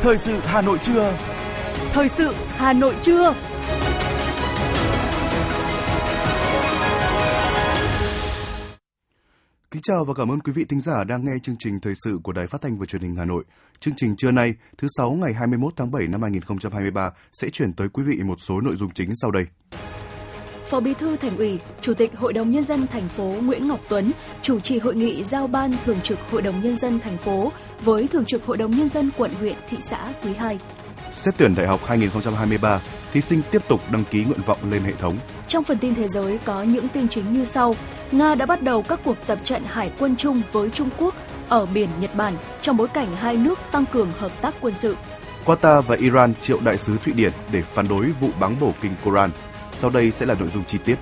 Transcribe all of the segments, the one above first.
Thời sự Hà Nội trưa. Thời sự Hà Nội trưa. Kính chào và cảm ơn quý vị thính giả đang nghe chương trình thời sự của Đài Phát thanh và Truyền hình Hà Nội. Chương trình trưa nay, thứ sáu ngày 21 tháng 7 năm 2023 sẽ chuyển tới quý vị một số nội dung chính sau đây. Phó Bí thư Thành ủy, Chủ tịch Hội đồng nhân dân thành phố Nguyễn Ngọc Tuấn chủ trì hội nghị giao ban thường trực Hội đồng nhân dân thành phố với thường trực Hội đồng nhân dân quận huyện thị xã quý 2. Xét tuyển đại học 2023, thí sinh tiếp tục đăng ký nguyện vọng lên hệ thống. Trong phần tin thế giới có những tin chính như sau. Nga đã bắt đầu các cuộc tập trận hải quân chung với Trung Quốc ở biển Nhật Bản trong bối cảnh hai nước tăng cường hợp tác quân sự. Qatar và Iran triệu đại sứ Thụy Điển để phản đối vụ báng bổ kinh Koran. Sau đây sẽ là nội dung chi tiết.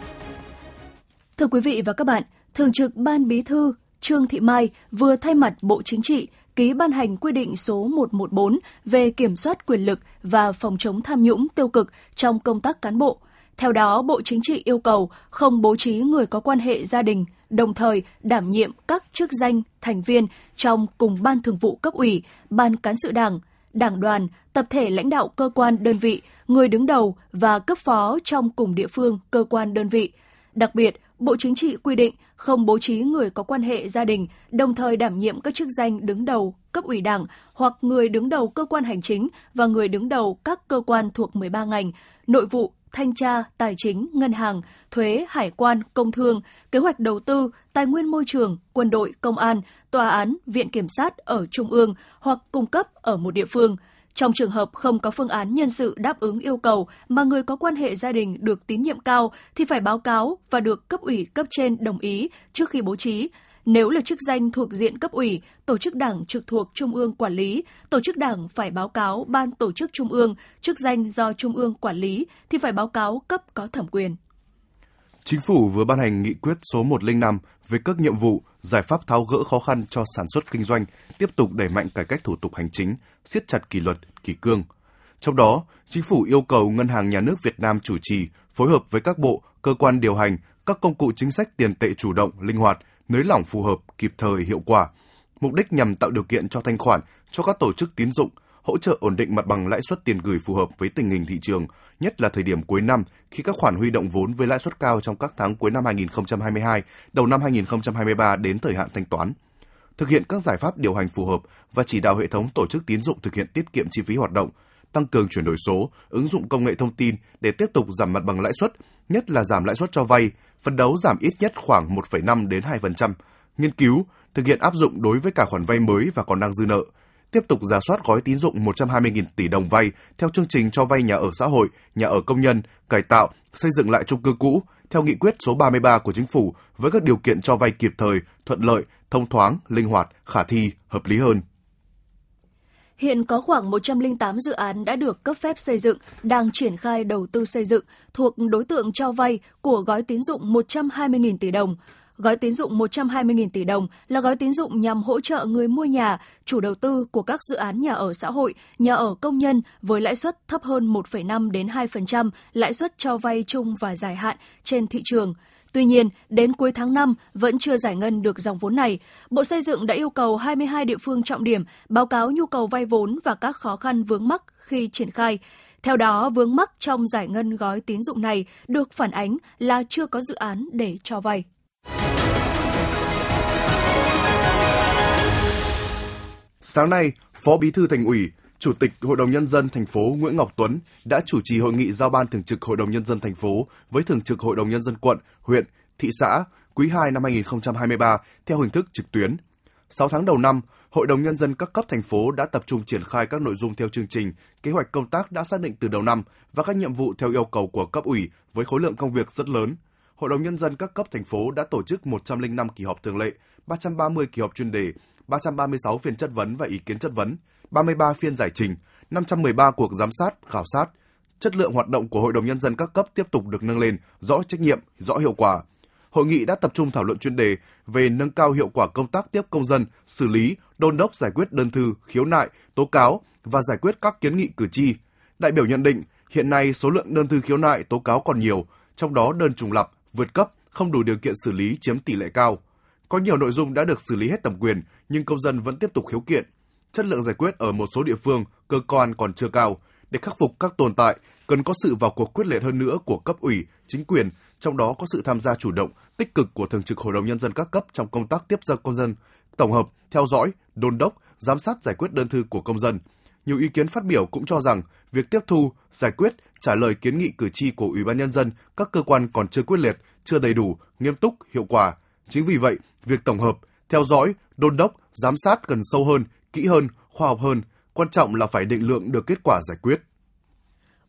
Thưa quý vị và các bạn, Thường trực Ban Bí thư Trương Thị Mai vừa thay mặt Bộ Chính trị ký ban hành quy định số 114 về kiểm soát quyền lực và phòng chống tham nhũng tiêu cực trong công tác cán bộ. Theo đó, Bộ Chính trị yêu cầu không bố trí người có quan hệ gia đình, đồng thời đảm nhiệm các chức danh thành viên trong cùng ban thường vụ cấp ủy, ban cán sự đảng, đảng đoàn, tập thể lãnh đạo cơ quan đơn vị, người đứng đầu và cấp phó trong cùng địa phương, cơ quan đơn vị. Đặc biệt, Bộ Chính trị quy định không bố trí người có quan hệ gia đình, đồng thời đảm nhiệm các chức danh đứng đầu cấp ủy đảng hoặc người đứng đầu cơ quan hành chính và người đứng đầu các cơ quan thuộc 13 ngành, nội vụ, thanh tra, tài chính, ngân hàng, thuế, hải quan, công thương, kế hoạch đầu tư, tài nguyên môi trường, quân đội, công an, tòa án, viện kiểm sát ở trung ương hoặc cung cấp ở một địa phương. Trong trường hợp không có phương án nhân sự đáp ứng yêu cầu mà người có quan hệ gia đình được tín nhiệm cao thì phải báo cáo và được cấp ủy cấp trên đồng ý trước khi bố trí. Nếu là chức danh thuộc diện cấp ủy, tổ chức đảng trực thuộc Trung ương quản lý, tổ chức đảng phải báo cáo ban tổ chức Trung ương, chức danh do Trung ương quản lý thì phải báo cáo cấp có thẩm quyền. Chính phủ vừa ban hành nghị quyết số 105 về các nhiệm vụ, giải pháp tháo gỡ khó khăn cho sản xuất kinh doanh, tiếp tục đẩy mạnh cải cách thủ tục hành chính, siết chặt kỷ luật, kỷ cương. Trong đó, chính phủ yêu cầu Ngân hàng Nhà nước Việt Nam chủ trì, phối hợp với các bộ, cơ quan điều hành, các công cụ chính sách tiền tệ chủ động, linh hoạt, nới lỏng phù hợp, kịp thời, hiệu quả. Mục đích nhằm tạo điều kiện cho thanh khoản cho các tổ chức tín dụng, hỗ trợ ổn định mặt bằng lãi suất tiền gửi phù hợp với tình hình thị trường, nhất là thời điểm cuối năm khi các khoản huy động vốn với lãi suất cao trong các tháng cuối năm 2022, đầu năm 2023 đến thời hạn thanh toán. Thực hiện các giải pháp điều hành phù hợp và chỉ đạo hệ thống tổ chức tín dụng thực hiện tiết kiệm chi phí hoạt động, tăng cường chuyển đổi số, ứng dụng công nghệ thông tin để tiếp tục giảm mặt bằng lãi suất, nhất là giảm lãi suất cho vay, phấn đấu giảm ít nhất khoảng 1,5 đến 2%, nghiên cứu, thực hiện áp dụng đối với cả khoản vay mới và còn đang dư nợ, tiếp tục giả soát gói tín dụng 120.000 tỷ đồng vay theo chương trình cho vay nhà ở xã hội, nhà ở công nhân, cải tạo, xây dựng lại chung cư cũ theo nghị quyết số 33 của chính phủ với các điều kiện cho vay kịp thời, thuận lợi, thông thoáng, linh hoạt, khả thi, hợp lý hơn. Hiện có khoảng 108 dự án đã được cấp phép xây dựng, đang triển khai đầu tư xây dựng thuộc đối tượng cho vay của gói tín dụng 120.000 tỷ đồng. Gói tín dụng 120.000 tỷ đồng là gói tín dụng nhằm hỗ trợ người mua nhà, chủ đầu tư của các dự án nhà ở xã hội, nhà ở công nhân với lãi suất thấp hơn 1,5 đến 2% lãi suất cho vay chung và dài hạn trên thị trường. Tuy nhiên, đến cuối tháng 5 vẫn chưa giải ngân được dòng vốn này. Bộ Xây dựng đã yêu cầu 22 địa phương trọng điểm báo cáo nhu cầu vay vốn và các khó khăn vướng mắc khi triển khai. Theo đó, vướng mắc trong giải ngân gói tín dụng này được phản ánh là chưa có dự án để cho vay. Sáng nay, Phó Bí thư Thành ủy, Chủ tịch Hội đồng nhân dân thành phố Nguyễn Ngọc Tuấn đã chủ trì hội nghị giao ban thường trực Hội đồng nhân dân thành phố với thường trực Hội đồng nhân dân quận, huyện, thị xã quý 2 năm 2023 theo hình thức trực tuyến. 6 tháng đầu năm, Hội đồng nhân dân các cấp thành phố đã tập trung triển khai các nội dung theo chương trình, kế hoạch công tác đã xác định từ đầu năm và các nhiệm vụ theo yêu cầu của cấp ủy với khối lượng công việc rất lớn. Hội đồng nhân dân các cấp thành phố đã tổ chức 105 kỳ họp thường lệ, 330 kỳ họp chuyên đề, 336 phiên chất vấn và ý kiến chất vấn, 33 phiên giải trình, 513 cuộc giám sát, khảo sát. Chất lượng hoạt động của Hội đồng Nhân dân các cấp tiếp tục được nâng lên, rõ trách nhiệm, rõ hiệu quả. Hội nghị đã tập trung thảo luận chuyên đề về nâng cao hiệu quả công tác tiếp công dân, xử lý, đôn đốc giải quyết đơn thư, khiếu nại, tố cáo và giải quyết các kiến nghị cử tri. Đại biểu nhận định, hiện nay số lượng đơn thư khiếu nại, tố cáo còn nhiều, trong đó đơn trùng lập, vượt cấp, không đủ điều kiện xử lý chiếm tỷ lệ cao. Có nhiều nội dung đã được xử lý hết thẩm quyền, nhưng công dân vẫn tiếp tục khiếu kiện chất lượng giải quyết ở một số địa phương, cơ quan còn chưa cao. Để khắc phục các tồn tại, cần có sự vào cuộc quyết liệt hơn nữa của cấp ủy, chính quyền, trong đó có sự tham gia chủ động, tích cực của Thường trực Hội đồng Nhân dân các cấp trong công tác tiếp dân công dân, tổng hợp, theo dõi, đôn đốc, giám sát giải quyết đơn thư của công dân. Nhiều ý kiến phát biểu cũng cho rằng việc tiếp thu, giải quyết, trả lời kiến nghị cử tri của Ủy ban Nhân dân, các cơ quan còn chưa quyết liệt, chưa đầy đủ, nghiêm túc, hiệu quả. Chính vì vậy, việc tổng hợp, theo dõi, đôn đốc, giám sát cần sâu hơn, kỹ hơn, khoa học hơn, quan trọng là phải định lượng được kết quả giải quyết.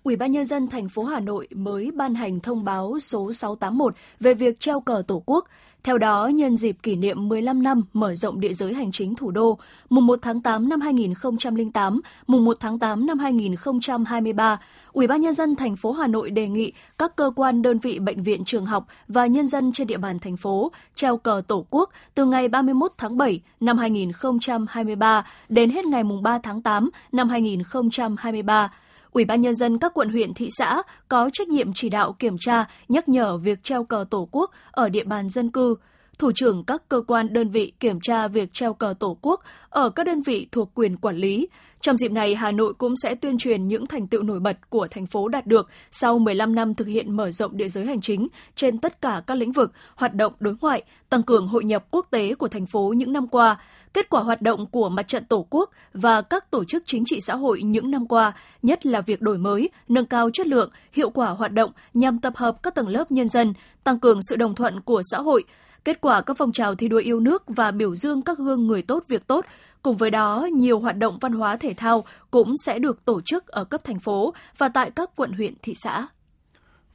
Ủy ban nhân dân thành phố Hà Nội mới ban hành thông báo số 681 về việc treo cờ Tổ quốc. Theo đó, nhân dịp kỷ niệm 15 năm mở rộng địa giới hành chính thủ đô, mùng 1 tháng 8 năm 2008, mùng 1 tháng 8 năm 2023, Ủy ban nhân dân thành phố Hà Nội đề nghị các cơ quan đơn vị bệnh viện trường học và nhân dân trên địa bàn thành phố treo cờ Tổ quốc từ ngày 31 tháng 7 năm 2023 đến hết ngày mùng 3 tháng 8 năm 2023 Ủy ban nhân dân các quận huyện thị xã có trách nhiệm chỉ đạo kiểm tra, nhắc nhở việc treo cờ Tổ quốc ở địa bàn dân cư. Thủ trưởng các cơ quan đơn vị kiểm tra việc treo cờ Tổ quốc ở các đơn vị thuộc quyền quản lý. Trong dịp này, Hà Nội cũng sẽ tuyên truyền những thành tựu nổi bật của thành phố đạt được sau 15 năm thực hiện mở rộng địa giới hành chính trên tất cả các lĩnh vực, hoạt động đối ngoại, tăng cường hội nhập quốc tế của thành phố những năm qua, kết quả hoạt động của Mặt trận Tổ quốc và các tổ chức chính trị xã hội những năm qua, nhất là việc đổi mới, nâng cao chất lượng, hiệu quả hoạt động nhằm tập hợp các tầng lớp nhân dân, tăng cường sự đồng thuận của xã hội, kết quả các phong trào thi đua yêu nước và biểu dương các gương người tốt việc tốt. Cùng với đó, nhiều hoạt động văn hóa thể thao cũng sẽ được tổ chức ở cấp thành phố và tại các quận huyện thị xã.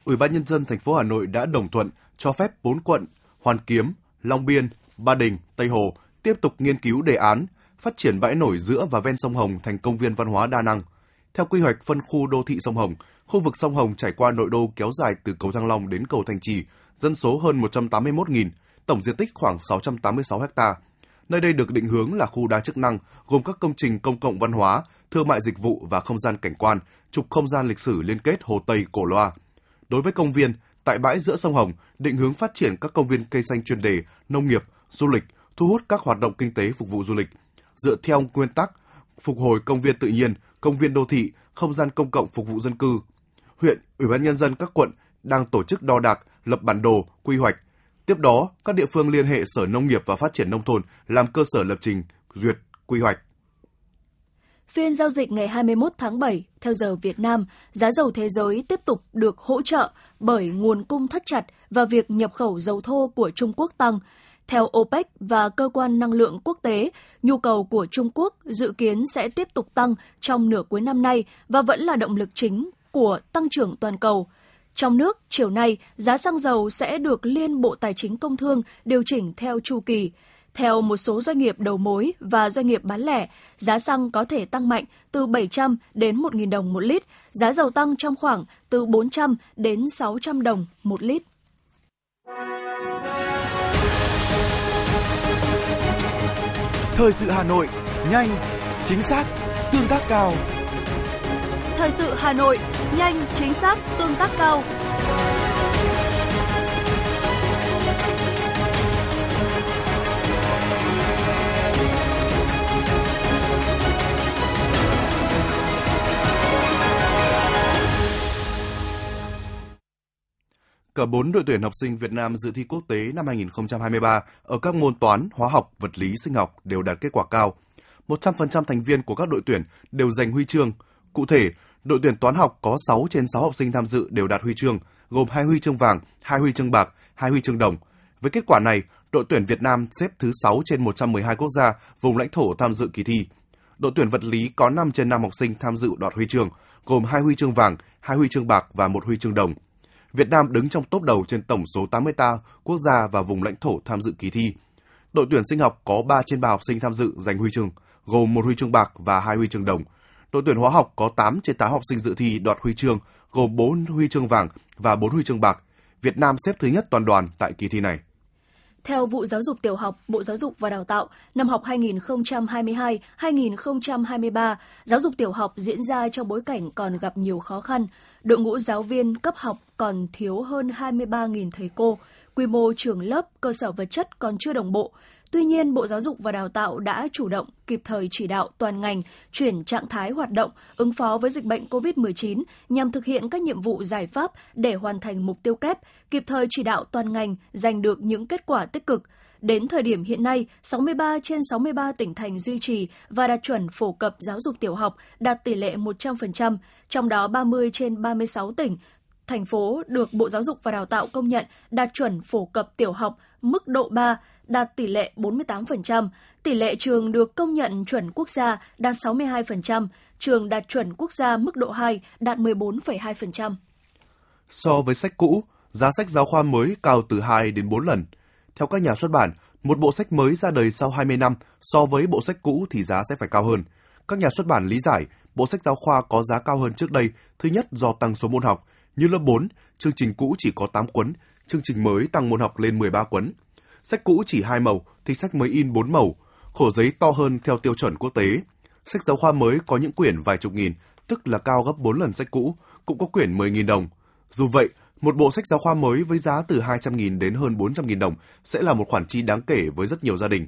Ủy ban nhân dân thành phố Hà Nội đã đồng thuận cho phép 4 quận Hoàn Kiếm, Long Biên, Ba Đình, Tây Hồ tiếp tục nghiên cứu đề án phát triển bãi nổi giữa và ven sông Hồng thành công viên văn hóa đa năng. Theo quy hoạch phân khu đô thị sông Hồng, khu vực sông Hồng trải qua nội đô kéo dài từ cầu Thăng Long đến cầu Thanh Trì, dân số hơn 181.000, tổng diện tích khoảng 686 ha. Nơi đây được định hướng là khu đa chức năng, gồm các công trình công cộng văn hóa, thương mại dịch vụ và không gian cảnh quan, trục không gian lịch sử liên kết Hồ Tây Cổ Loa. Đối với công viên, tại bãi giữa sông Hồng, định hướng phát triển các công viên cây xanh chuyên đề, nông nghiệp, du lịch, thu hút các hoạt động kinh tế phục vụ du lịch. Dựa theo nguyên tắc phục hồi công viên tự nhiên, công viên đô thị, không gian công cộng phục vụ dân cư. Huyện, Ủy ban nhân dân các quận đang tổ chức đo đạc, lập bản đồ, quy hoạch. Tiếp đó, các địa phương liên hệ Sở Nông nghiệp và Phát triển nông thôn làm cơ sở lập trình, duyệt, quy hoạch. Phiên giao dịch ngày 21 tháng 7 theo giờ Việt Nam, giá dầu thế giới tiếp tục được hỗ trợ bởi nguồn cung thắt chặt và việc nhập khẩu dầu thô của Trung Quốc tăng. Theo OPEC và Cơ quan Năng lượng Quốc tế, nhu cầu của Trung Quốc dự kiến sẽ tiếp tục tăng trong nửa cuối năm nay và vẫn là động lực chính của tăng trưởng toàn cầu. Trong nước, chiều nay, giá xăng dầu sẽ được Liên Bộ Tài chính Công Thương điều chỉnh theo chu kỳ. Theo một số doanh nghiệp đầu mối và doanh nghiệp bán lẻ, giá xăng có thể tăng mạnh từ 700 đến 1.000 đồng một lít, giá dầu tăng trong khoảng từ 400 đến 600 đồng một lít. Thời sự Hà Nội, nhanh, chính xác, tương tác cao. Thời sự Hà Nội, nhanh, chính xác, tương tác cao. Cả 4 đội tuyển học sinh Việt Nam dự thi quốc tế năm 2023 ở các môn toán, hóa học, vật lý, sinh học đều đạt kết quả cao. 100% thành viên của các đội tuyển đều giành huy chương. Cụ thể, đội tuyển toán học có 6 trên 6 học sinh tham dự đều đạt huy chương, gồm 2 huy chương vàng, 2 huy chương bạc, 2 huy chương đồng. Với kết quả này, đội tuyển Việt Nam xếp thứ 6 trên 112 quốc gia vùng lãnh thổ tham dự kỳ thi. Đội tuyển vật lý có 5 trên 5 học sinh tham dự đoạt huy chương, gồm 2 huy chương vàng, 2 huy chương bạc và 1 huy chương đồng. Việt Nam đứng trong top đầu trên tổng số 83 quốc gia và vùng lãnh thổ tham dự kỳ thi. Đội tuyển sinh học có 3 trên 3 học sinh tham dự giành huy chương, gồm một huy chương bạc và hai huy chương đồng. Đội tuyển hóa học có 8 trên 8 học sinh dự thi đoạt huy chương, gồm 4 huy chương vàng và 4 huy chương bạc. Việt Nam xếp thứ nhất toàn đoàn tại kỳ thi này. Theo vụ Giáo dục Tiểu học, Bộ Giáo dục và Đào tạo, năm học 2022-2023, giáo dục tiểu học diễn ra trong bối cảnh còn gặp nhiều khó khăn. Đội ngũ giáo viên cấp học còn thiếu hơn 23.000 thầy cô. quy mô trường lớp, cơ sở vật chất còn chưa đồng bộ. Tuy nhiên, Bộ Giáo dục và Đào tạo đã chủ động, kịp thời chỉ đạo toàn ngành chuyển trạng thái hoạt động, ứng phó với dịch bệnh COVID-19 nhằm thực hiện các nhiệm vụ giải pháp để hoàn thành mục tiêu kép, kịp thời chỉ đạo toàn ngành giành được những kết quả tích cực. Đến thời điểm hiện nay, 63 trên 63 tỉnh thành duy trì và đạt chuẩn phổ cập giáo dục tiểu học đạt tỷ lệ 100%, trong đó 30 trên 36 tỉnh thành phố được Bộ Giáo dục và Đào tạo công nhận đạt chuẩn phổ cập tiểu học mức độ 3, đạt tỷ lệ 48%, tỷ lệ trường được công nhận chuẩn quốc gia đạt 62%, trường đạt chuẩn quốc gia mức độ 2 đạt 14,2%. So với sách cũ, giá sách giáo khoa mới cao từ 2 đến 4 lần. Theo các nhà xuất bản, một bộ sách mới ra đời sau 20 năm so với bộ sách cũ thì giá sẽ phải cao hơn. Các nhà xuất bản lý giải, bộ sách giáo khoa có giá cao hơn trước đây, thứ nhất do tăng số môn học, như lớp 4, chương trình cũ chỉ có 8 cuốn, chương trình mới tăng môn học lên 13 cuốn. Sách cũ chỉ hai màu thì sách mới in 4 màu, khổ giấy to hơn theo tiêu chuẩn quốc tế. Sách giáo khoa mới có những quyển vài chục nghìn, tức là cao gấp 4 lần sách cũ, cũng có quyển 10.000 đồng. Dù vậy, một bộ sách giáo khoa mới với giá từ 200.000 đến hơn 400.000 đồng sẽ là một khoản chi đáng kể với rất nhiều gia đình.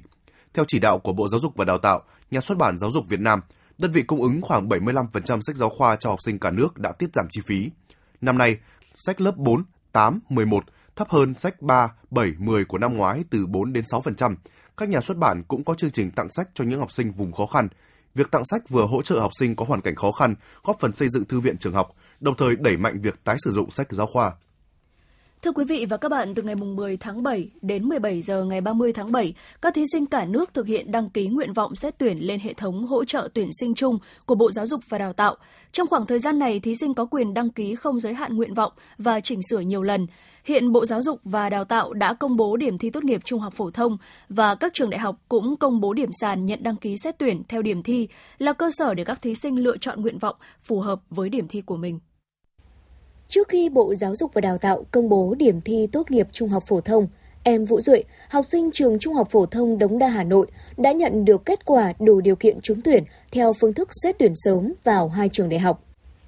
Theo chỉ đạo của Bộ Giáo dục và Đào tạo, Nhà xuất bản Giáo dục Việt Nam, đơn vị cung ứng khoảng 75% sách giáo khoa cho học sinh cả nước đã tiết giảm chi phí. Năm nay, sách lớp 4, 8, 11 thấp hơn sách 3, 7, 10 của năm ngoái từ 4 đến 6%. Các nhà xuất bản cũng có chương trình tặng sách cho những học sinh vùng khó khăn. Việc tặng sách vừa hỗ trợ học sinh có hoàn cảnh khó khăn, góp phần xây dựng thư viện trường học, đồng thời đẩy mạnh việc tái sử dụng sách giáo khoa. Thưa quý vị và các bạn, từ ngày 10 tháng 7 đến 17 giờ ngày 30 tháng 7, các thí sinh cả nước thực hiện đăng ký nguyện vọng xét tuyển lên hệ thống hỗ trợ tuyển sinh chung của Bộ Giáo dục và Đào tạo. Trong khoảng thời gian này, thí sinh có quyền đăng ký không giới hạn nguyện vọng và chỉnh sửa nhiều lần. Hiện Bộ Giáo dục và Đào tạo đã công bố điểm thi tốt nghiệp trung học phổ thông và các trường đại học cũng công bố điểm sàn nhận đăng ký xét tuyển theo điểm thi là cơ sở để các thí sinh lựa chọn nguyện vọng phù hợp với điểm thi của mình. Trước khi Bộ Giáo dục và Đào tạo công bố điểm thi tốt nghiệp trung học phổ thông, em Vũ Duệ, học sinh trường Trung học phổ thông Đống Đa Hà Nội đã nhận được kết quả đủ điều kiện trúng tuyển theo phương thức xét tuyển sớm vào hai trường đại học.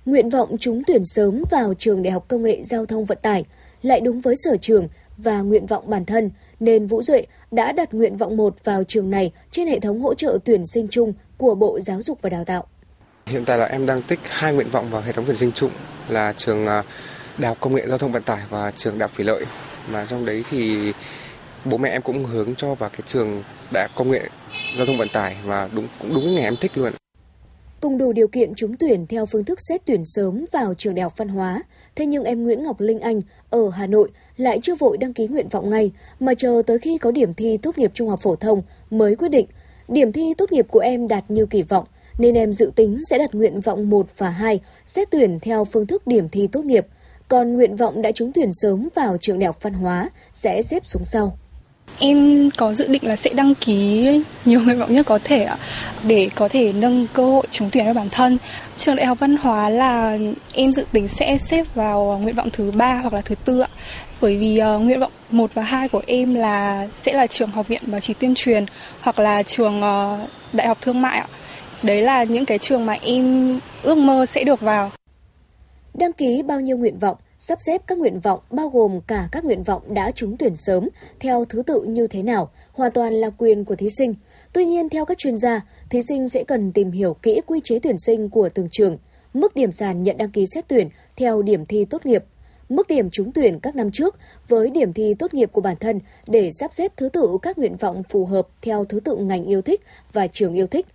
Nguyện vọng trúng tuyển sớm vào trường Đại học Công nghệ Giao thông Vận tải lại đúng với sở trường và nguyện vọng bản thân, nên Vũ Duệ đã đặt nguyện vọng 1 vào trường này trên hệ thống hỗ trợ tuyển sinh chung của Bộ Giáo dục và Đào tạo. Hiện tại là em đang tích hai nguyện vọng vào hệ thống tuyển sinh chung là trường à, Đại học Công nghệ Giao thông Vận tải và trường Đại học Thủy lợi. Mà trong đấy thì bố mẹ em cũng hướng cho vào cái trường Đại học Công nghệ Giao thông Vận tải và đúng cũng đúng ngày em thích luôn. Cùng đủ điều kiện trúng tuyển theo phương thức xét tuyển sớm vào trường Đại học Văn hóa, thế nhưng em Nguyễn Ngọc Linh Anh ở Hà Nội lại chưa vội đăng ký nguyện vọng ngay mà chờ tới khi có điểm thi tốt nghiệp trung học phổ thông mới quyết định. Điểm thi tốt nghiệp của em đạt như kỳ vọng, nên em dự tính sẽ đặt nguyện vọng 1 và 2 xét tuyển theo phương thức điểm thi tốt nghiệp. Còn nguyện vọng đã trúng tuyển sớm vào trường đại học văn hóa sẽ xếp xuống sau. Em có dự định là sẽ đăng ký nhiều nguyện vọng nhất có thể ạ để có thể nâng cơ hội trúng tuyển cho bản thân. Trường Đại học Văn hóa là em dự tính sẽ xếp vào nguyện vọng thứ ba hoặc là thứ tư ạ. Bởi vì uh, nguyện vọng 1 và 2 của em là sẽ là trường học viện báo chí tuyên truyền hoặc là trường uh, Đại học Thương mại ạ. Đấy là những cái trường mà em ước mơ sẽ được vào. Đăng ký bao nhiêu nguyện vọng, sắp xếp các nguyện vọng bao gồm cả các nguyện vọng đã trúng tuyển sớm theo thứ tự như thế nào, hoàn toàn là quyền của thí sinh. Tuy nhiên, theo các chuyên gia, thí sinh sẽ cần tìm hiểu kỹ quy chế tuyển sinh của từng trường, mức điểm sàn nhận đăng ký xét tuyển theo điểm thi tốt nghiệp, mức điểm trúng tuyển các năm trước với điểm thi tốt nghiệp của bản thân để sắp xếp thứ tự các nguyện vọng phù hợp theo thứ tự ngành yêu thích và trường yêu thích.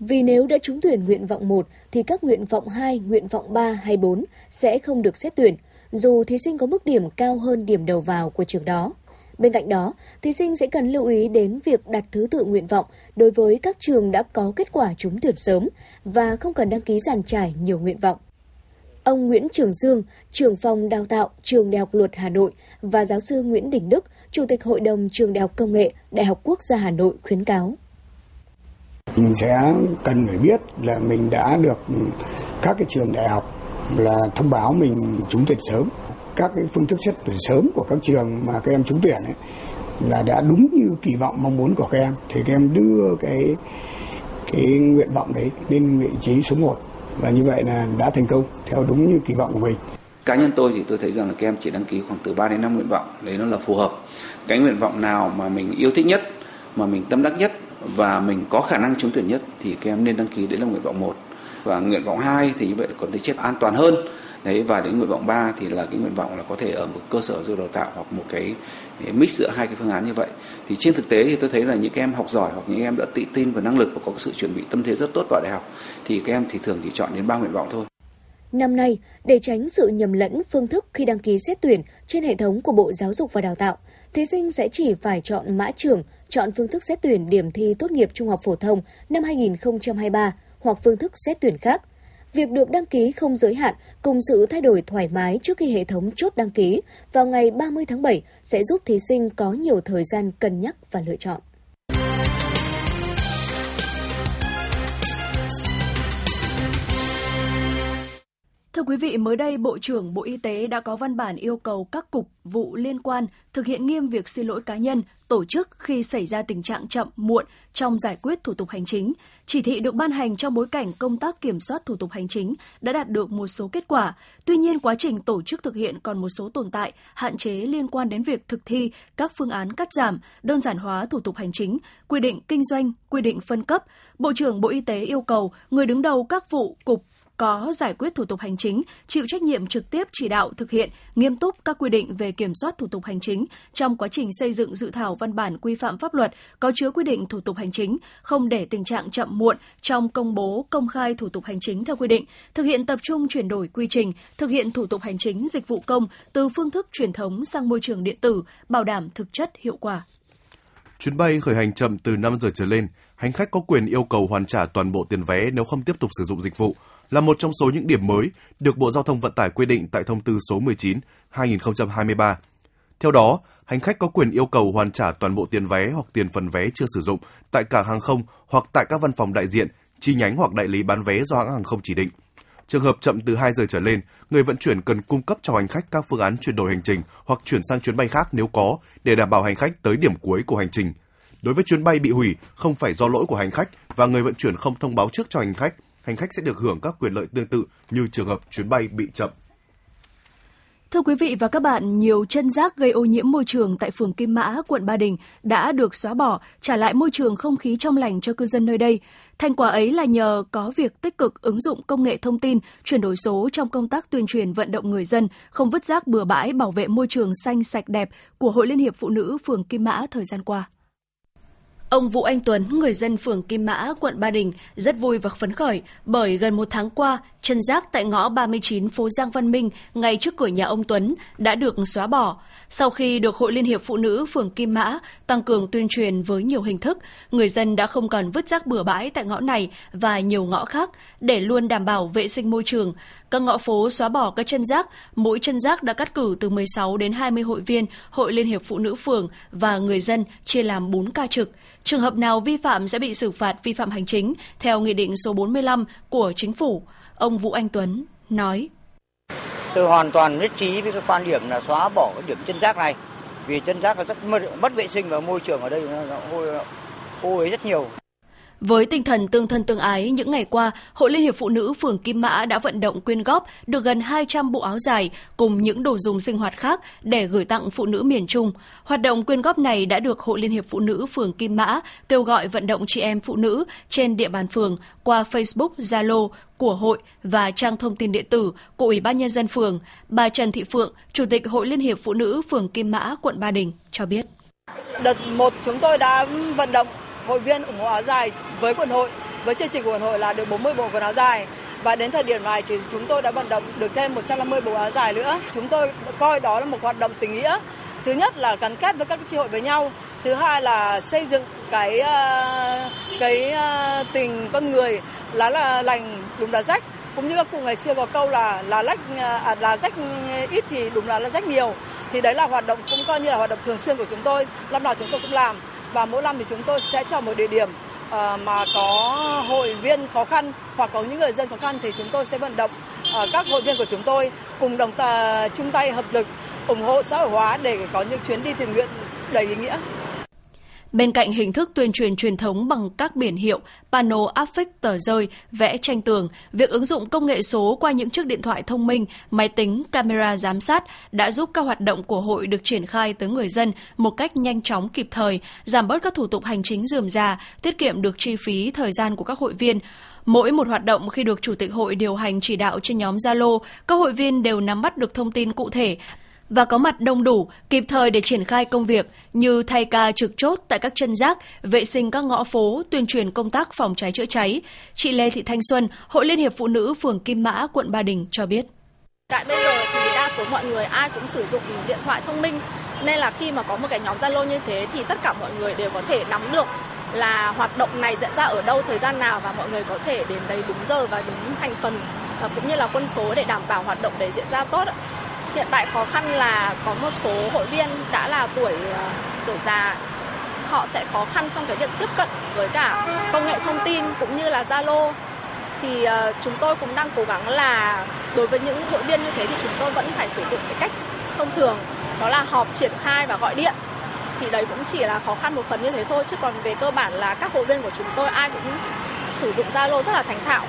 Vì nếu đã trúng tuyển nguyện vọng 1 thì các nguyện vọng 2, nguyện vọng 3 hay 4 sẽ không được xét tuyển, dù thí sinh có mức điểm cao hơn điểm đầu vào của trường đó. Bên cạnh đó, thí sinh sẽ cần lưu ý đến việc đặt thứ tự nguyện vọng đối với các trường đã có kết quả trúng tuyển sớm và không cần đăng ký giàn trải nhiều nguyện vọng. Ông Nguyễn Trường Dương, trưởng phòng đào tạo Trường Đại học Luật Hà Nội và giáo sư Nguyễn Đình Đức, Chủ tịch Hội đồng Trường Đại học Công nghệ Đại học Quốc gia Hà Nội khuyến cáo. Mình sẽ cần phải biết là mình đã được các cái trường đại học là thông báo mình trúng tuyển sớm. Các cái phương thức xét tuyển sớm của các trường mà các em trúng tuyển ấy, là đã đúng như kỳ vọng mong muốn của các em thì các em đưa cái cái nguyện vọng đấy lên vị trí số 1 và như vậy là đã thành công theo đúng như kỳ vọng của mình. cá nhân tôi thì tôi thấy rằng là các em chỉ đăng ký khoảng từ 3 đến 5 nguyện vọng đấy nó là phù hợp cái nguyện vọng nào mà mình yêu thích nhất mà mình tâm đắc nhất và mình có khả năng trúng tuyển nhất thì các em nên đăng ký đấy là nguyện vọng 1 và nguyện vọng 2 thì như vậy còn tính chất an toàn hơn. Đấy và đến nguyện vọng 3 thì là cái nguyện vọng là có thể ở một cơ sở giáo đào tạo hoặc một cái mix giữa hai cái phương án như vậy. Thì trên thực tế thì tôi thấy là những em học giỏi hoặc những em đã tự tin và năng lực và có sự chuẩn bị tâm thế rất tốt vào đại học thì các em thì thường chỉ chọn đến ba nguyện vọng thôi. Năm nay, để tránh sự nhầm lẫn phương thức khi đăng ký xét tuyển trên hệ thống của Bộ Giáo dục và Đào tạo, thí sinh sẽ chỉ phải chọn mã trường, chọn phương thức xét tuyển điểm thi tốt nghiệp trung học phổ thông năm 2023 hoặc phương thức xét tuyển khác. Việc được đăng ký không giới hạn cùng sự thay đổi thoải mái trước khi hệ thống chốt đăng ký vào ngày 30 tháng 7 sẽ giúp thí sinh có nhiều thời gian cân nhắc và lựa chọn. Thưa quý vị, mới đây Bộ trưởng Bộ Y tế đã có văn bản yêu cầu các cục vụ liên quan thực hiện nghiêm việc xin lỗi cá nhân, tổ chức khi xảy ra tình trạng chậm, muộn trong giải quyết thủ tục hành chính. Chỉ thị được ban hành trong bối cảnh công tác kiểm soát thủ tục hành chính đã đạt được một số kết quả. Tuy nhiên, quá trình tổ chức thực hiện còn một số tồn tại, hạn chế liên quan đến việc thực thi các phương án cắt giảm, đơn giản hóa thủ tục hành chính, quy định kinh doanh, quy định phân cấp. Bộ trưởng Bộ Y tế yêu cầu người đứng đầu các vụ, cục, có giải quyết thủ tục hành chính, chịu trách nhiệm trực tiếp chỉ đạo thực hiện nghiêm túc các quy định về kiểm soát thủ tục hành chính trong quá trình xây dựng dự thảo văn bản quy phạm pháp luật có chứa quy định thủ tục hành chính, không để tình trạng chậm muộn trong công bố công khai thủ tục hành chính theo quy định, thực hiện tập trung chuyển đổi quy trình, thực hiện thủ tục hành chính dịch vụ công từ phương thức truyền thống sang môi trường điện tử, bảo đảm thực chất hiệu quả. Chuyến bay khởi hành chậm từ 5 giờ trở lên, hành khách có quyền yêu cầu hoàn trả toàn bộ tiền vé nếu không tiếp tục sử dụng dịch vụ là một trong số những điểm mới được Bộ Giao thông Vận tải quy định tại thông tư số 19/2023. Theo đó, hành khách có quyền yêu cầu hoàn trả toàn bộ tiền vé hoặc tiền phần vé chưa sử dụng tại cảng hàng không hoặc tại các văn phòng đại diện, chi nhánh hoặc đại lý bán vé do hãng hàng không chỉ định. Trường hợp chậm từ 2 giờ trở lên, người vận chuyển cần cung cấp cho hành khách các phương án chuyển đổi hành trình hoặc chuyển sang chuyến bay khác nếu có để đảm bảo hành khách tới điểm cuối của hành trình. Đối với chuyến bay bị hủy không phải do lỗi của hành khách và người vận chuyển không thông báo trước cho hành khách hành khách sẽ được hưởng các quyền lợi tương tự như trường hợp chuyến bay bị chậm. Thưa quý vị và các bạn, nhiều chân rác gây ô nhiễm môi trường tại phường Kim Mã, quận Ba Đình đã được xóa bỏ, trả lại môi trường không khí trong lành cho cư dân nơi đây. Thành quả ấy là nhờ có việc tích cực ứng dụng công nghệ thông tin, chuyển đổi số trong công tác tuyên truyền vận động người dân không vứt rác bừa bãi bảo vệ môi trường xanh sạch đẹp của Hội Liên hiệp Phụ nữ phường Kim Mã thời gian qua. Ông Vũ Anh Tuấn, người dân phường Kim Mã, quận Ba Đình, rất vui và phấn khởi bởi gần một tháng qua, chân rác tại ngõ 39 phố Giang Văn Minh, ngay trước cửa nhà ông Tuấn, đã được xóa bỏ. Sau khi được Hội Liên hiệp Phụ nữ phường Kim Mã tăng cường tuyên truyền với nhiều hình thức, người dân đã không còn vứt rác bừa bãi tại ngõ này và nhiều ngõ khác để luôn đảm bảo vệ sinh môi trường. Các ngõ phố xóa bỏ các chân rác, mỗi chân rác đã cắt cử từ 16 đến 20 hội viên Hội Liên hiệp Phụ nữ phường và người dân chia làm 4 ca trực. Trường hợp nào vi phạm sẽ bị xử phạt vi phạm hành chính theo Nghị định số 45 của Chính phủ. Ông Vũ Anh Tuấn nói. Tôi hoàn toàn nhất trí với cái quan điểm là xóa bỏ cái điểm chân rác này. Vì chân rác là rất mất vệ sinh và môi trường ở đây nó hôi, hôi rất nhiều. Với tinh thần tương thân tương ái, những ngày qua, Hội Liên hiệp Phụ nữ phường Kim Mã đã vận động quyên góp được gần 200 bộ áo dài cùng những đồ dùng sinh hoạt khác để gửi tặng phụ nữ miền Trung. Hoạt động quyên góp này đã được Hội Liên hiệp Phụ nữ phường Kim Mã kêu gọi vận động chị em phụ nữ trên địa bàn phường qua Facebook, Zalo của hội và trang thông tin điện tử của Ủy ban Nhân dân phường. Bà Trần Thị Phượng, Chủ tịch Hội Liên hiệp Phụ nữ phường Kim Mã, quận Ba Đình cho biết. Đợt 1 chúng tôi đã vận động hội viên ủng hộ áo dài với quần hội với chương trình của quần hội là được 40 bộ quần áo dài và đến thời điểm này thì chúng tôi đã vận động được thêm 150 bộ áo dài nữa. Chúng tôi coi đó là một hoạt động tình nghĩa. Thứ nhất là gắn kết với các tri hội với nhau. Thứ hai là xây dựng cái ờ, cái ờ, tình con người lá là lành đúng là rách cũng như các cụ ngày xưa có câu là là lách à, là rách ít thì đúng là là rách nhiều thì đấy là hoạt động cũng coi như là hoạt động thường xuyên của chúng tôi năm nào chúng tôi cũng làm và mỗi năm thì chúng tôi sẽ chọn một địa điểm ờ, mà có hội viên khó khăn hoặc có những người dân khó khăn thì chúng tôi sẽ vận động ờ, các hội viên của chúng tôi cùng đồng tà, chung tay hợp lực ủng hộ xã hội hóa để có những chuyến đi thiện nguyện đầy ý nghĩa. Bên cạnh hình thức tuyên truyền truyền thống bằng các biển hiệu, pano áp phích tờ rơi, vẽ tranh tường, việc ứng dụng công nghệ số qua những chiếc điện thoại thông minh, máy tính, camera giám sát đã giúp các hoạt động của hội được triển khai tới người dân một cách nhanh chóng kịp thời, giảm bớt các thủ tục hành chính dườm già, tiết kiệm được chi phí thời gian của các hội viên. Mỗi một hoạt động khi được chủ tịch hội điều hành chỉ đạo trên nhóm Zalo, các hội viên đều nắm bắt được thông tin cụ thể và có mặt đông đủ, kịp thời để triển khai công việc như thay ca trực chốt tại các chân rác, vệ sinh các ngõ phố, tuyên truyền công tác phòng cháy chữa cháy. Chị Lê Thị Thanh Xuân, Hội Liên hiệp Phụ nữ phường Kim Mã, quận Ba Đình cho biết. Tại bây giờ thì đa số mọi người ai cũng sử dụng điện thoại thông minh nên là khi mà có một cái nhóm Zalo như thế thì tất cả mọi người đều có thể nắm được là hoạt động này diễn ra ở đâu, thời gian nào và mọi người có thể đến đấy đúng giờ và đúng thành phần và cũng như là quân số để đảm bảo hoạt động đấy diễn ra tốt. Hiện tại khó khăn là có một số hội viên đã là tuổi ờ, tuổi già. Họ sẽ khó khăn trong cái việc tiếp cận với cả công nghệ thông tin cũng như là Zalo. Thì ờ, chúng tôi cũng đang cố gắng là đối với những hội viên như thế thì chúng tôi vẫn phải sử dụng cái cách thông thường, đó là họp triển khai và gọi điện. Thì đấy cũng chỉ là khó khăn một phần như thế thôi, chứ còn về cơ bản là các hội viên của chúng tôi ai cũng sử dụng Zalo rất là thành thạo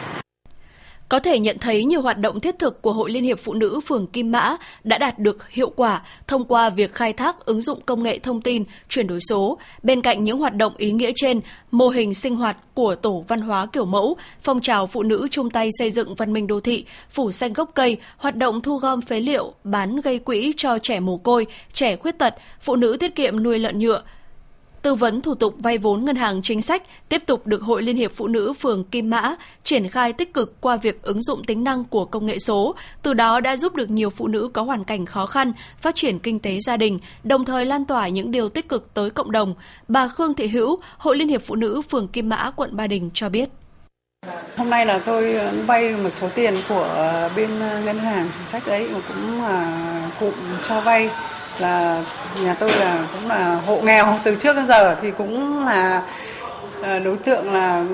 có thể nhận thấy nhiều hoạt động thiết thực của Hội Liên hiệp Phụ nữ phường Kim Mã đã đạt được hiệu quả thông qua việc khai thác ứng dụng công nghệ thông tin, chuyển đổi số. Bên cạnh những hoạt động ý nghĩa trên, mô hình sinh hoạt của Tổ Văn hóa Kiểu Mẫu, phong trào phụ nữ chung tay xây dựng văn minh đô thị, phủ xanh gốc cây, hoạt động thu gom phế liệu, bán gây quỹ cho trẻ mồ côi, trẻ khuyết tật, phụ nữ tiết kiệm nuôi lợn nhựa, tư vấn thủ tục vay vốn ngân hàng chính sách tiếp tục được Hội Liên hiệp Phụ nữ phường Kim Mã triển khai tích cực qua việc ứng dụng tính năng của công nghệ số, từ đó đã giúp được nhiều phụ nữ có hoàn cảnh khó khăn phát triển kinh tế gia đình, đồng thời lan tỏa những điều tích cực tới cộng đồng. Bà Khương Thị Hữu, Hội Liên hiệp Phụ nữ phường Kim Mã, quận Ba Đình cho biết. Hôm nay là tôi ờ, vay một số tiền của ờ, bên ờ, ngân hàng chính sách đấy mà cũng là cụm cho vay là nhà tôi là cũng là hộ nghèo từ trước đến giờ thì cũng là ờ, đối tượng là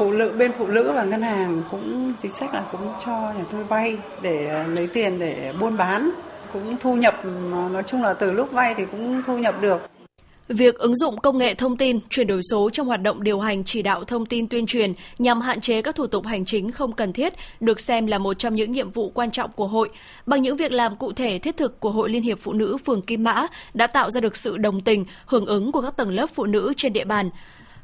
phụ nữ, bên phụ nữ và ngân hàng cũng chính sách là cũng cho nhà tôi vay để lấy tiền để buôn bán, cũng thu nhập, nói chung là từ lúc vay thì cũng thu nhập được. Việc ứng dụng công nghệ thông tin, chuyển đổi số trong hoạt động điều hành chỉ đạo thông tin tuyên truyền nhằm hạn chế các thủ tục hành chính không cần thiết được xem là một trong những nhiệm vụ quan trọng của hội. Bằng những việc làm cụ thể thiết thực của Hội Liên hiệp Phụ nữ phường Kim Mã đã tạo ra được sự đồng tình, hưởng ứng của các tầng lớp phụ nữ trên địa bàn.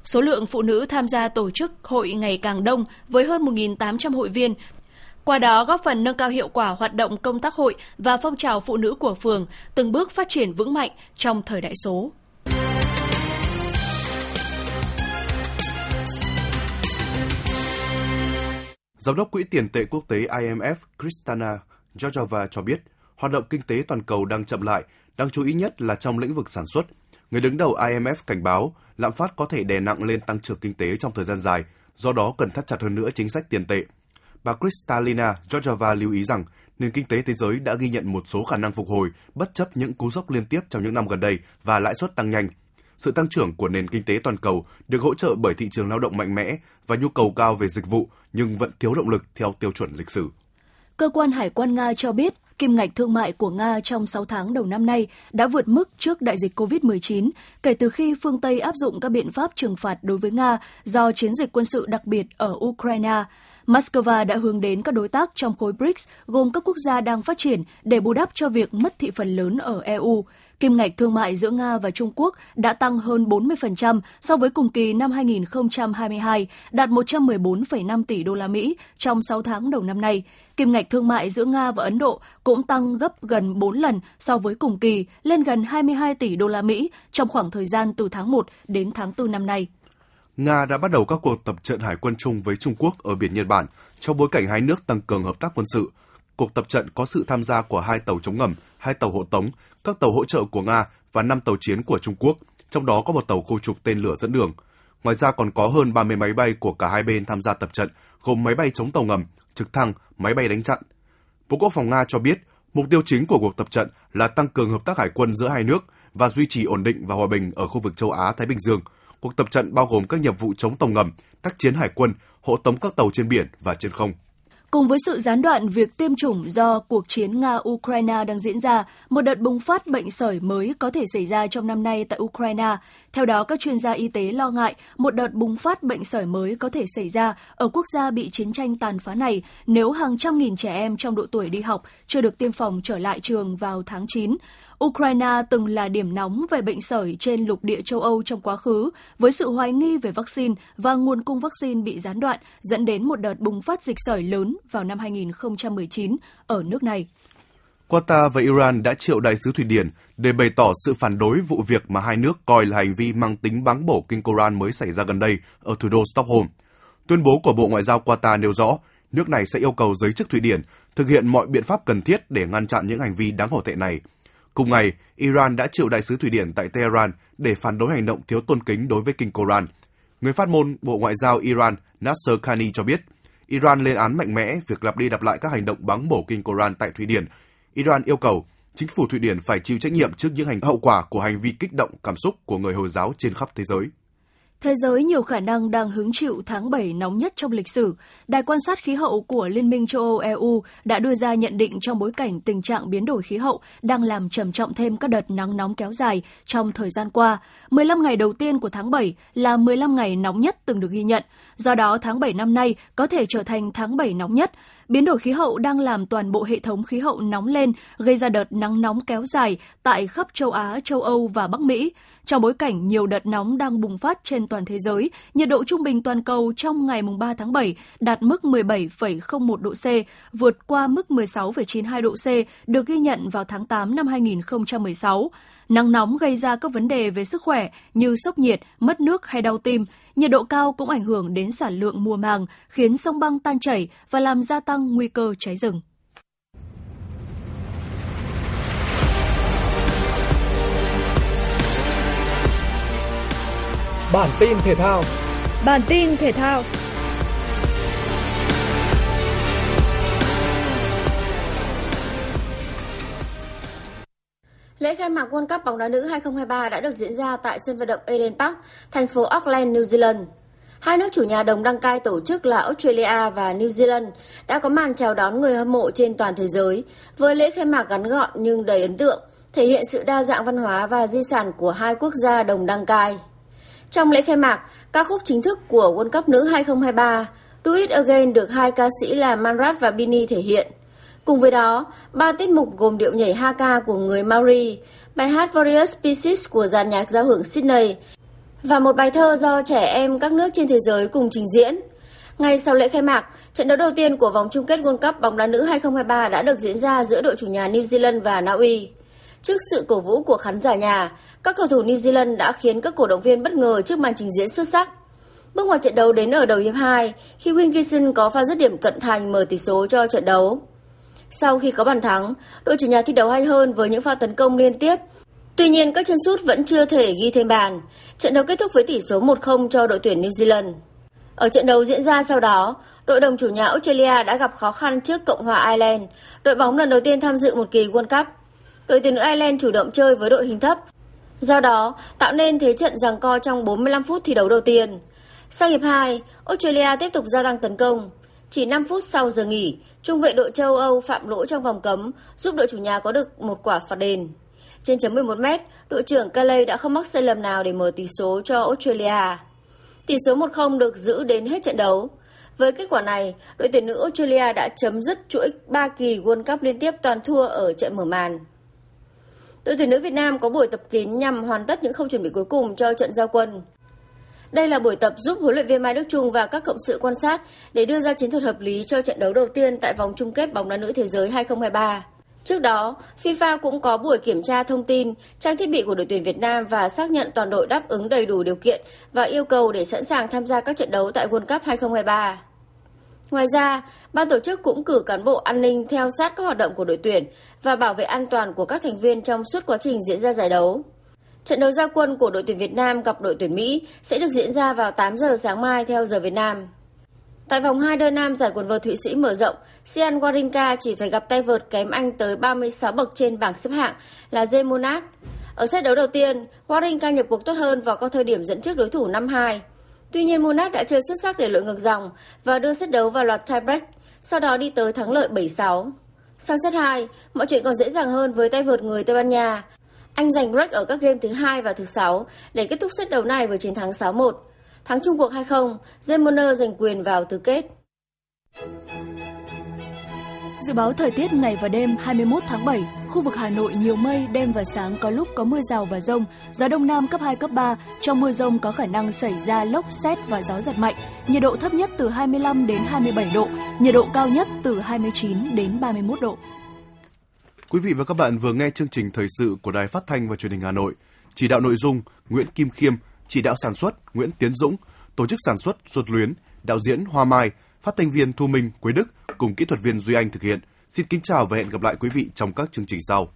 Số lượng phụ nữ tham gia tổ chức hội ngày càng đông với hơn 1.800 hội viên, qua đó góp phần nâng cao hiệu quả hoạt động công tác hội và phong trào phụ nữ của phường, từng bước phát triển vững mạnh trong thời đại số. Giám đốc Quỹ tiền tệ quốc tế IMF Kristana Georgieva cho biết, hoạt động kinh tế toàn cầu đang chậm lại, đáng chú ý nhất là trong lĩnh vực sản xuất. Người đứng đầu IMF cảnh báo lạm phát có thể đè nặng lên tăng trưởng kinh tế trong thời gian dài, do đó cần thắt chặt hơn nữa chính sách tiền tệ. Bà Kristalina Georgieva lưu ý rằng nền kinh tế thế giới đã ghi nhận một số khả năng phục hồi bất chấp những cú sốc liên tiếp trong những năm gần đây và lãi suất tăng nhanh – sự tăng trưởng của nền kinh tế toàn cầu được hỗ trợ bởi thị trường lao động mạnh mẽ và nhu cầu cao về dịch vụ, nhưng vẫn thiếu động lực theo tiêu chuẩn lịch sử. Cơ quan Hải quan Nga cho biết, kim ngạch thương mại của Nga trong 6 tháng đầu năm nay đã vượt mức trước đại dịch COVID-19 kể từ khi phương Tây áp dụng các biện pháp trừng phạt đối với Nga do chiến dịch quân sự đặc biệt ở Ukraine. Moscow đã hướng đến các đối tác trong khối BRICS gồm các quốc gia đang phát triển để bù đắp cho việc mất thị phần lớn ở EU. Kim ngạch thương mại giữa Nga và Trung Quốc đã tăng hơn 40% so với cùng kỳ năm 2022, đạt 114,5 tỷ đô la Mỹ trong 6 tháng đầu năm nay. Kim ngạch thương mại giữa Nga và Ấn Độ cũng tăng gấp gần 4 lần so với cùng kỳ, lên gần 22 tỷ đô la Mỹ trong khoảng thời gian từ tháng 1 đến tháng 4 năm nay. Nga đã bắt đầu các cuộc tập trận hải quân chung với Trung Quốc ở biển Nhật Bản trong bối cảnh hai nước tăng cường hợp tác quân sự. Cuộc tập trận có sự tham gia của hai tàu chống ngầm, hai tàu hộ tống, các tàu hỗ trợ của Nga và 5 tàu chiến của Trung Quốc, trong đó có một tàu khu trục tên lửa dẫn đường. Ngoài ra còn có hơn 30 máy bay của cả hai bên tham gia tập trận, gồm máy bay chống tàu ngầm, trực thăng, máy bay đánh chặn. Bộ Quốc phòng Nga cho biết, mục tiêu chính của cuộc tập trận là tăng cường hợp tác hải quân giữa hai nước và duy trì ổn định và hòa bình ở khu vực châu Á-Thái Bình Dương – Cuộc tập trận bao gồm các nhiệm vụ chống tàu ngầm, tác chiến hải quân, hộ tống các tàu trên biển và trên không. Cùng với sự gián đoạn việc tiêm chủng do cuộc chiến Nga-Ukraine đang diễn ra, một đợt bùng phát bệnh sởi mới có thể xảy ra trong năm nay tại Ukraine. Theo đó, các chuyên gia y tế lo ngại một đợt bùng phát bệnh sởi mới có thể xảy ra ở quốc gia bị chiến tranh tàn phá này nếu hàng trăm nghìn trẻ em trong độ tuổi đi học chưa được tiêm phòng trở lại trường vào tháng 9. Ukraine từng là điểm nóng về bệnh sởi trên lục địa châu Âu trong quá khứ, với sự hoài nghi về vaccine và nguồn cung vaccine bị gián đoạn, dẫn đến một đợt bùng phát dịch sởi lớn vào năm 2019 ở nước này. Qatar và Iran đã triệu đại sứ Thụy Điển để bày tỏ sự phản đối vụ việc mà hai nước coi là hành vi mang tính báng bổ kinh Koran mới xảy ra gần đây ở thủ đô Stockholm. Tuyên bố của Bộ Ngoại giao Qatar nêu rõ, nước này sẽ yêu cầu giới chức Thụy Điển thực hiện mọi biện pháp cần thiết để ngăn chặn những hành vi đáng hổ tệ này – Cùng ngày, Iran đã triệu đại sứ Thụy Điển tại Tehran để phản đối hành động thiếu tôn kính đối với kinh Koran. Người phát ngôn Bộ Ngoại giao Iran Nasser Khani cho biết, Iran lên án mạnh mẽ việc lặp đi lặp lại các hành động bắn bổ kinh Koran tại Thụy Điển. Iran yêu cầu chính phủ Thụy Điển phải chịu trách nhiệm trước những hành hậu quả của hành vi kích động cảm xúc của người Hồi giáo trên khắp thế giới. Thế giới nhiều khả năng đang hứng chịu tháng 7 nóng nhất trong lịch sử. Đài quan sát khí hậu của Liên minh châu Âu EU đã đưa ra nhận định trong bối cảnh tình trạng biến đổi khí hậu đang làm trầm trọng thêm các đợt nắng nóng kéo dài trong thời gian qua. 15 ngày đầu tiên của tháng 7 là 15 ngày nóng nhất từng được ghi nhận. Do đó, tháng 7 năm nay có thể trở thành tháng 7 nóng nhất. Biến đổi khí hậu đang làm toàn bộ hệ thống khí hậu nóng lên, gây ra đợt nắng nóng kéo dài tại khắp châu Á, châu Âu và Bắc Mỹ. Trong bối cảnh nhiều đợt nóng đang bùng phát trên toàn thế giới, nhiệt độ trung bình toàn cầu trong ngày 3 tháng 7 đạt mức 17,01 độ C, vượt qua mức 16,92 độ C được ghi nhận vào tháng 8 năm 2016. Nắng nóng gây ra các vấn đề về sức khỏe như sốc nhiệt, mất nước hay đau tim. Nhiệt độ cao cũng ảnh hưởng đến sản lượng mùa màng, khiến sông băng tan chảy và làm gia tăng nguy cơ cháy rừng. Bản tin thể thao Bản tin thể thao Lễ khai mạc World Cup bóng đá nữ 2023 đã được diễn ra tại sân vận động Eden Park, thành phố Auckland, New Zealand. Hai nước chủ nhà đồng đăng cai tổ chức là Australia và New Zealand đã có màn chào đón người hâm mộ trên toàn thế giới với lễ khai mạc ngắn gọn nhưng đầy ấn tượng, thể hiện sự đa dạng văn hóa và di sản của hai quốc gia đồng đăng cai. Trong lễ khai mạc, ca khúc chính thức của World Cup nữ 2023 Do It Again được hai ca sĩ là Manrat và Bini thể hiện. Cùng với đó, ba tiết mục gồm điệu nhảy Haka của người Maori, bài hát Various Pieces của dàn nhạc giao hưởng Sydney và một bài thơ do trẻ em các nước trên thế giới cùng trình diễn. Ngay sau lễ khai mạc, trận đấu đầu tiên của vòng chung kết World Cup bóng đá nữ 2023 đã được diễn ra giữa đội chủ nhà New Zealand và Na Uy. Trước sự cổ vũ của khán giả nhà, các cầu thủ New Zealand đã khiến các cổ động viên bất ngờ trước màn trình diễn xuất sắc. Bước ngoặt trận đấu đến ở đầu hiệp 2 khi Wilkinson có pha dứt điểm cận thành mở tỷ số cho trận đấu. Sau khi có bàn thắng, đội chủ nhà thi đấu hay hơn với những pha tấn công liên tiếp. Tuy nhiên, các chân sút vẫn chưa thể ghi thêm bàn. Trận đấu kết thúc với tỷ số 1-0 cho đội tuyển New Zealand. Ở trận đấu diễn ra sau đó, đội đồng chủ nhà Australia đã gặp khó khăn trước Cộng hòa Ireland, đội bóng lần đầu tiên tham dự một kỳ World Cup. Đội tuyển nữ Ireland chủ động chơi với đội hình thấp. Do đó, tạo nên thế trận giằng co trong 45 phút thi đấu đầu tiên. Sang hiệp 2, Australia tiếp tục gia tăng tấn công. Chỉ 5 phút sau giờ nghỉ, trung vệ đội châu Âu phạm lỗi trong vòng cấm, giúp đội chủ nhà có được một quả phạt đền. Trên chấm 11 m, đội trưởng Kelly đã không mắc sai lầm nào để mở tỷ số cho Australia. Tỷ số 1-0 được giữ đến hết trận đấu. Với kết quả này, đội tuyển nữ Australia đã chấm dứt chuỗi 3 kỳ World Cup liên tiếp toàn thua ở trận mở màn. Đội tuyển nữ Việt Nam có buổi tập kín nhằm hoàn tất những khâu chuẩn bị cuối cùng cho trận giao quân. Đây là buổi tập giúp huấn luyện viên Mai Đức Trung và các cộng sự quan sát để đưa ra chiến thuật hợp lý cho trận đấu đầu tiên tại vòng chung kết bóng đá nữ thế giới 2023. Trước đó, FIFA cũng có buổi kiểm tra thông tin, trang thiết bị của đội tuyển Việt Nam và xác nhận toàn đội đáp ứng đầy đủ điều kiện và yêu cầu để sẵn sàng tham gia các trận đấu tại World Cup 2023. Ngoài ra, ban tổ chức cũng cử cán bộ an ninh theo sát các hoạt động của đội tuyển và bảo vệ an toàn của các thành viên trong suốt quá trình diễn ra giải đấu. Trận đấu gia quân của đội tuyển Việt Nam gặp đội tuyển Mỹ sẽ được diễn ra vào 8 giờ sáng mai theo giờ Việt Nam. Tại vòng 2 đơn nam giải quần vợt Thụy Sĩ mở rộng, Sian Wawrinka chỉ phải gặp tay vợt kém Anh tới 36 bậc trên bảng xếp hạng là Zemonat. Ở set đấu đầu tiên, Wawrinka nhập cuộc tốt hơn và có thời điểm dẫn trước đối thủ 5-2. Tuy nhiên Monat đã chơi xuất sắc để lội ngược dòng và đưa set đấu vào loạt tiebreak. sau đó đi tới thắng lợi 7-6. Sang set 2, mọi chuyện còn dễ dàng hơn với tay vợt người Tây Ban Nha. Anh giành break ở các game thứ hai và thứ sáu để kết thúc set đấu này với chiến thắng 6-1. Thắng chung cuộc 2-0, Zemoner giành quyền vào tứ kết. Dự báo thời tiết ngày và đêm 21 tháng 7, khu vực Hà Nội nhiều mây, đêm và sáng có lúc có mưa rào và rông, gió đông nam cấp 2, cấp 3. Trong mưa rông có khả năng xảy ra lốc xét và gió giật mạnh. Nhiệt độ thấp nhất từ 25 đến 27 độ, nhiệt độ cao nhất từ 29 đến 31 độ. Quý vị và các bạn vừa nghe chương trình thời sự của Đài Phát thanh và Truyền hình Hà Nội. Chỉ đạo nội dung Nguyễn Kim Khiêm, chỉ đạo sản xuất Nguyễn Tiến Dũng, tổ chức sản xuất Xuân Luyến, đạo diễn Hoa Mai, phát thanh viên Thu Minh, Quế Đức cùng kỹ thuật viên Duy Anh thực hiện. Xin kính chào và hẹn gặp lại quý vị trong các chương trình sau.